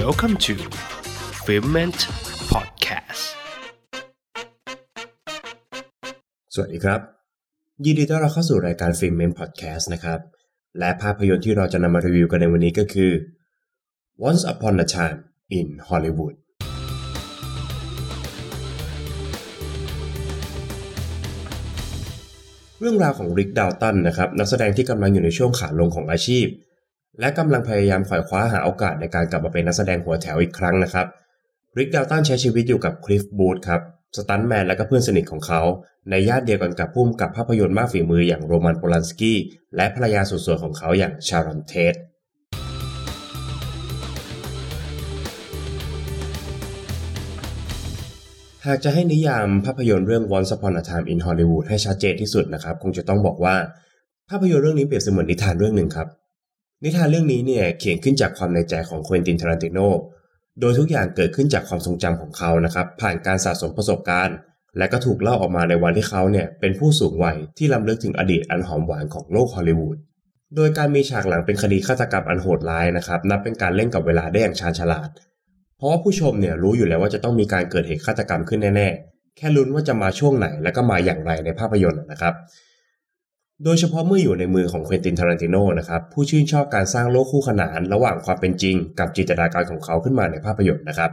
Welcome to f i l m e n t Podcast สวัสดีครับ ยินดีต้อนรับเข้าสู่รายการ f i l m e n t Podcast นะครับ และภาพยนตร์ที่เราจะนำมารีวิวกันในวันนี้ก็คือ Once Upon a Time in Hollywood เรื่องราวของริกดาวตันนะครับนักแสดงที่กำลังอยู่ในช่วงขาลงของอาชีพ และกำลังพยายามขวายคว้าหาโอกาสในการกลับมาเป็นนักแสดงหัวแถวอีกครั้งนะครับ ริกดาวตันใช้ชีวิตอยู่กับคลิฟบูธครับ สตันแมนและก็เพื่อนสนิทของเขา ในญาติเดียวกันกับผู้กำกับภาพยนตร์มากฝีมืออย่างโรมันโปลันสกี้ และภรรยาสุดสวยของเขาอย่างชารอนเทสหากจะให้นิยามภาพยนตร์เรื่อง Once Upon a Time in Hollywood ให้ชัดเจนที่สุดนะครับ คงจะต้องบอกว่า ภาพยนตร์เรื่องนี้เปรียบเสมือนนิทานเรื่องหนึ่งครับ นิทานเรื่องนี้เนี่ยเขียนขึ้นจากความในใจของควินตินทารันติโนโดยทุกอย่างเกิดขึ้นจากความทรงจำของเขานะครับ ผ่านการสะสมประสบการณ์ และก็ถูกเล่าออกมาในวันที่เขาเนี่ยเป็นผู้สูงวัยที่ล้ำลึกถึงอดีตอันหอมหวานของโลกฮอลลีวูดโดยการมีฉากหลังเป็นคดีฆาตกรรมอันโหดร้ายนะครับ นับเป็นการเล่นกับเวลาได้อย่างชาญฉลาด เพราะว่าผู้ชมเนี่ยรู้อยู่แล้วว่าจะต้องมีการเกิดเหตุฆาตกรรมขึ้นแน่ๆ แค่ลุ้นว่าจะมาช่วงไหนและก็มาอย่างไรในภาพยนตร์นะครับ โดยเฉพาะเมื่ออยู่ในมือของเควินตินทารันติโนนะครับผู้ชื่นชอบการสร้างโลกคู่ขนานระหว่างความเป็นจริง กับจินตนาการของเขาขึ้นมาในภาพยนตร์นะครับ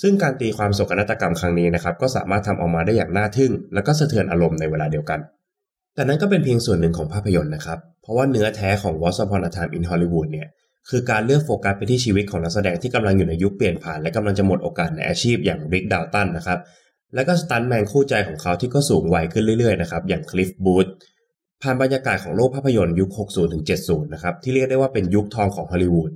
ซึ่งการตีความโศกนาฏกรรมครั้งนี้นะครับก็สามารถทำออกมาได้อย่างน่าทึ่ง และก็สะเทือนอารมณ์ในเวลาเดียวกัน แต่นั้นก็เป็นเพียงส่วนหนึ่งของภาพยนตร์นะครับเพราะว่าเนื้อแท้ของ Once Upon a Time in Hollywood เนี่ยคือการเลือกโฟกัสไปที่ชีวิตของนักแสดงที่กำลังอยู่ในยุคเปลี่ยนผ่านและกำลังจะหมดโอกาสในอาชีพอย่างริกดาวตันนะครับและก็สตันท์แมนคู่ใจของเขาที่ก็สูงวัยขึ้นเรื่อยๆนะครับอย่างคลิฟฟ์ บูธ ผ่านบรรยากาศของโลกภาพยนตร์ยุค 60 ถึง 70 นะครับ ที่เรียกได้ว่าเป็นยุคทองของฮอลลีวูด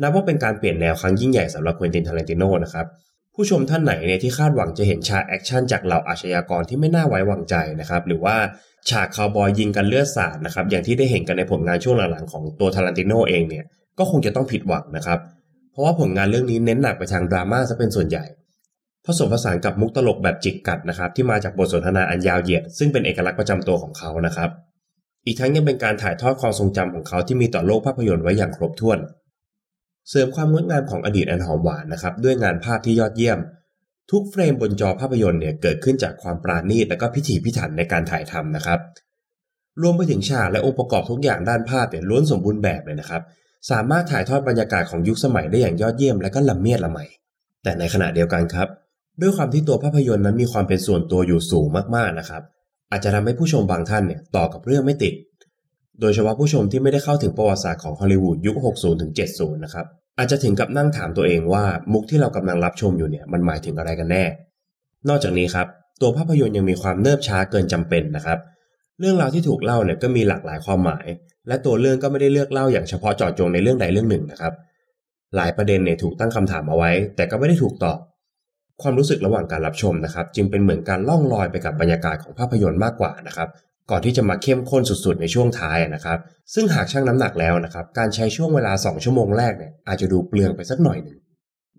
นับว่าเป็นการเปลี่ยนแนวครั้งยิ่งใหญ่สำหรับเควนตินทารันติโนนะครับ ผู้ชมท่านไหนเนี่ยที่คาดหวังจะเห็นฉากแอคชั่นจากเหล่าอาชญากรที่ไม่น่าไว้วางใจนะครับ หรือว่าฉากคาวบอยยิงกันเลือดสาดนะครับ อย่างที่ได้เห็นกันในผลงานช่วงหลังๆของตัวทารันติโนเองเนี่ย ก็คงจะต้องผิดหวังนะครับ เพราะว่าผลงานเรื่องนี้เน้นหนักไปทางดราม่าซะเป็นส่วนใหญ่ผสมผสานกับมุกตลกแบบจิกกัดนะครับที่มาจากบทสนทนาอันยาวเหยียด ซึ่งเป็นเอกลักษณ์ประจำตัวของเขานะครับ อีกทั้งยังเป็นการถ่ายทอดความทรงจำของเขาที่มีต่อโลกภาพยนตร์ไว้อย่างครบถ้วน เสริมความงดงามของอดีตอันหอมหวานนะครับด้วยงานภาพที่ยอดเยี่ยม ทุกเฟรมบนจอภาพยนตร์เนี่ยเกิดขึ้นจากความปราณีตและก็พิถีพิถันในการถ่ายทำนะครับ รวมไปถึงฉากและองค์ประกอบทุกอย่างด้านภาพเนี่ยล้วนสมบูรณ์แบบเลยนะครับ สามารถถ่ายทอดบรรยากาศของยุคสมัยได้อย่างยอดเยี่ยมและก็ละเมียดละไมแต่ในขณะเดียวกันครับ ด้วยความที่ตัวภาพยนตร์นั้นมีความเป็นส่วนตัวอยู่สูงมากๆนะครับ อาจจะทำให้ผู้ชมบางท่านเนี่ยต่อกับเรื่องไม่ติด โดยเฉพาะผู้ชมที่ไม่ได้เข้าถึงประวัติศาสตร์ของฮอลลีวูดยุค 60 ถึง 70 นะครับ อาจจะถึงกับนั่งถามตัวเองว่ามุกที่เรากำลังรับชมอยู่เนี่ยมันหมายถึงอะไรกันแน่ นอกจากนี้ครับตัวภาพยนตร์ยังมีความเนิบช้าเกินจำเป็นนะครับ เรื่องราวที่ถูกเล่าเนี่ยก็มีหลากหลายความหมาย และตัวเรื่องก็ไม่ได้เลือกเล่าอย่างเฉพาะเจาะจงในเรื่องใดเรื่องหนึ่งนะครับ หลายประเด็นเนี่ยถูกตั้งคำถามเอาไว้ แต่ก็ไม่ได้ถูกตอบ ความรู้สึกระหว่างการรับชมนะครับ จึงเป็นเหมือนการล่องลอยไปกับบรรยากาศของภาพยนตร์มากกว่านะครับก่อนที่จะมาเข้มข้นสุดๆ ในช่วงท้ายนะครับ ซึ่งหากชั่งน้ำหนักแล้วนะครับ การใช้ช่วงเวลา 2 ชั่วโมงแรกเนี่ยอาจจะดูเปลืองไปสักหน่อยหนึ่ง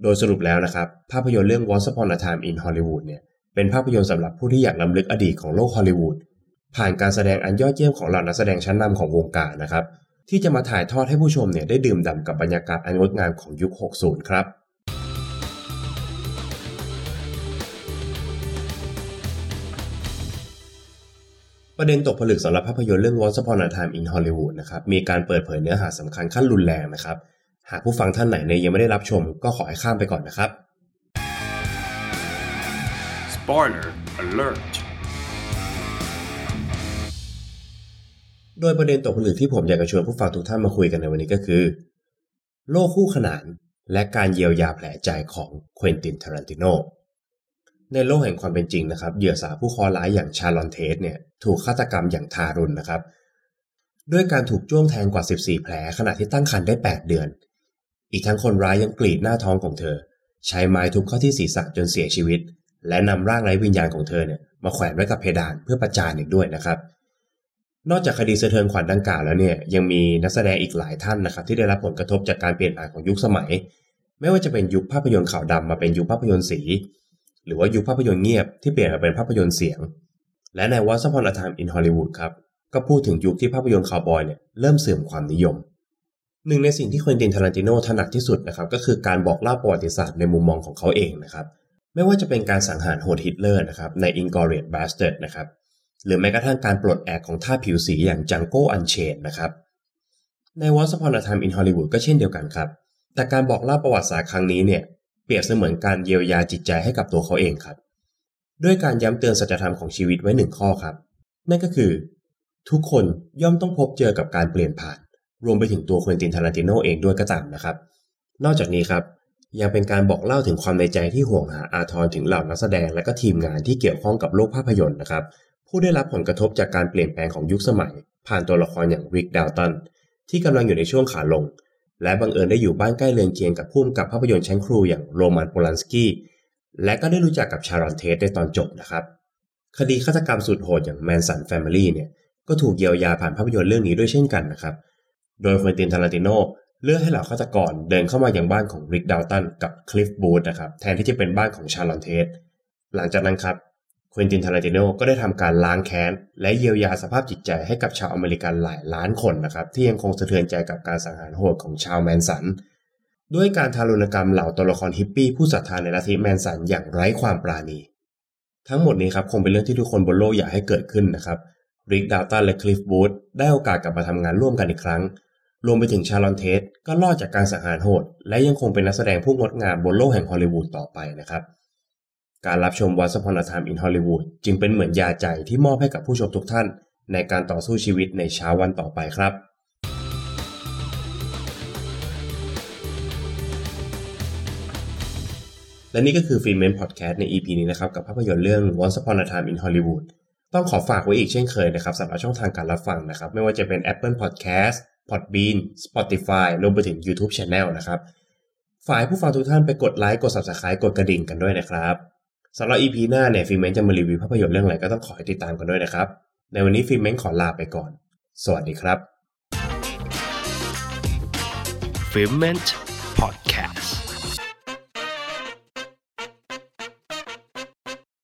โดยสรุปแล้วนะครับ ภาพยนตร์เรื่อง Once Upon a Time in Hollywood เนี่ย เป็นภาพยนตร์สำหรับผู้ที่อยากล้ำลึกอดีตของโลกฮอลลีวูด ผ่านการแสดงอันยอดเยี่ยมของเหล่านักแสดงชั้นนำของวงการนะครับ ที่จะมาถ่ายทอดให้ผู้ชมเนี่ยได้ดื่มด่ำกับบรรยากาศอันงดงามของยุค 60 ครับ ประเด็นตกผลึกสำหรับภาพยนตร์เรื่อง Once Upon a Time in Hollywood นะครับมีการเปิดเผยเนื้อหาสำคัญขั้นรุนแรงนะครับ หากผู้ฟังท่านไหนเนี่ยยังไม่ได้รับชม ก็ขอให้ข้ามไปก่อนนะครับ Spoiler Alert โดยประเด็นตกผลึกที่ผมอยากจะชวนผู้ฟังทุกท่านมาคุยกันในวันนี้ก็คือ โลกคู่ขนานและการเยียวยาแผลใจของเควนตินทารันติโน ในโลกแห่งความเป็นจริงนะครับ เหยื่อสาวผู้เคราะห์ร้ายอย่างชารอนเทตเนี่ยถูกฆาตกรรมอย่างทารุณนะครับ ด้วยการถูกจ้วงแทงกว่า 14 แผลขณะที่ตั้งครรภ์ได้ 8 เดือน อีกทั้งคนร้ายยังกรีดหน้าท้องของเธอ ใช้ไม้ทุบเข้าที่ศีรษะจนเสียชีวิต และนำร่างไร้วิญญาณของเธอเนี่ยมาแขวนไว้กับเพดานเพื่อประจานอีกด้วยนะครับ นอกจากคดีสะเทือนขวัญดังกล่าวแล้วเนี่ยยังมีนักแสดงอีกหลายท่านนะครับ ที่ได้รับผลกระทบจากการเปลี่ยนผ่านของยุคสมัย ไม่ว่าจะเป็นยุคภาพยนตร์ขาวดำมาเป็นยุคภาพยนตร์สี หรือว่ายุคภาพยนตร์เงียบที่เปลี่ยนมาเป็นภาพยนตร์เสียง และใน Once Upon a Time in Hollywood ครับก็พูดถึงยุคที่ภาพยนตร์คาวบอยเนี่ยเริ่มเสื่อมความนิยม หนึ่งในสิ่งที่ควินตินทารันติโนถนัดที่สุดนะครับก็คือการบอกเล่าประวัติศาสตร์ในมุมมองของเขาเองนะครับไม่ว่าจะเป็นการสังหารโหดฮิตเลอร์นะครับใน Inglourious Bastard นะครับหรือแม้กระทั่งการปลดแอกของท่าผิวสีอย่าง Django Unchained นะครับใน Once Upon a Time in Hollywood ก็เช่นเดียวกันครับแต่การบอกเล่าประวัติศาสตร์ครั้งนี้เนี่ย รียบเสมือนการเยียวยาจิตใจให้กับตัวเขาเองครับ ด้วยการย้ำเตือนสัจธรรมของชีวิตไว้หนึ่งข้อครับ นั่นก็คือ ทุกคนย่อมต้องพบเจอกับการเปลี่ยนผ่าน รวมไปถึงตัวควินตินทารันติโนเองด้วยก็ตามนะครับ นอกจากนี้ครับ ยังเป็นการบอกเล่าถึงความในใจที่ห่วงหาอาทรถึงเหล่านักแสดงและก็ทีมงานที่เกี่ยวข้องกับโลกภาพยนตร์นะครับ ผู้ได้รับผลกระทบจากการเปลี่ยนแปลงของยุคสมัย ผ่านตัวละครอย่างริกดาวตันที่กำลังอยู่ในช่วงขาลง และบังเอิญได้อยู่บ้านใกล้เรือนเคียงกับผู้กำกับภาพยนตร์ชั้นครูอย่างโรมันโปลันสกี้และก็ได้รู้จักกับ Sharon Tate ในตอนจบนะครับคดีฆาตกรรมสุดโหดอย่าง Manson Family เนี่ยก็ถูกเยียวยาผ่านภาพยนตร์เรื่องนี้ด้วยเช่นกันนะครับ โดย Quentin Tarantino เลือกให้เหล่าฆาตกรเดินเข้ามายังบ้านของ Rick Dalton กับ Cliff Booth นะครับแทนที่จะเป็นบ้านของ Sharon Tate หลังจากนั้นครับ Quentin Tarantino ก็ได้ทำการล้างแค้น และเยียวยาสภาพจิตใจให้กับชาวอเมริกันหลายล้านคนนะครับ ที่ยังคงสะเทือนใจกับการสังหารโหดของชาวแมนสัน ด้วยการทารุณกรรมเหล่าตัวละครฮิปปี้ผู้ศรัทธาในลัทธิแมนสันอย่างไร้ความปรานี ทั้งหมดนี้ครับคงเป็นเรื่องที่ทุกคนบนโลกอยากให้เกิดขึ้นนะครับ Rick Dalton และ Cliff Booth ได้โอกาสกลับมาทำงานร่วมกันอีกครั้ง รวมไปถึง Sharon Tate ก็รอดจากการสังหารโหด และยังคงเป็นนักแสดงผู้งดงามบนโลกแห่งฮอลลีวูดต่อไปนะครับ การรับชม Once Upon a Time in Hollywood จึงเป็นเหมือนยาใจที่มอบให้กับผู้ชมทุกท่าน ในการต่อสู้ชีวิตในเช้าวันต่อไปครับ และนี่ก็คือฟิล์มเมนพอดแคสต์ใน EP นี้นะครับ กับภาพยนตร์เรื่อง Once Upon a Time in Hollywood ต้องขอฝากไว้อีกเช่นเคยนะครับสำหรับช่องทางการรับฟังนะครับ ไม่ว่าจะเป็น Apple Podcast Podbean Spotify รวมไปถึง YouTube Channel นะครับฝากผู้ฟังทุกท่านไปกดไลค์กด Subscribe กดกระดิ่งกันด้วยนะครับ สำหรับ EP หน้าเนี่ยฟิล์มเมนจะมารีวิวภาพยนตร์เรื่องอะไรก็ต้องขอให้ติดตามกันด้วยนะครับ ในวันนี้ฟิล์มเมนขอลาไปก่อน สวัสดีครับ f i l m e n t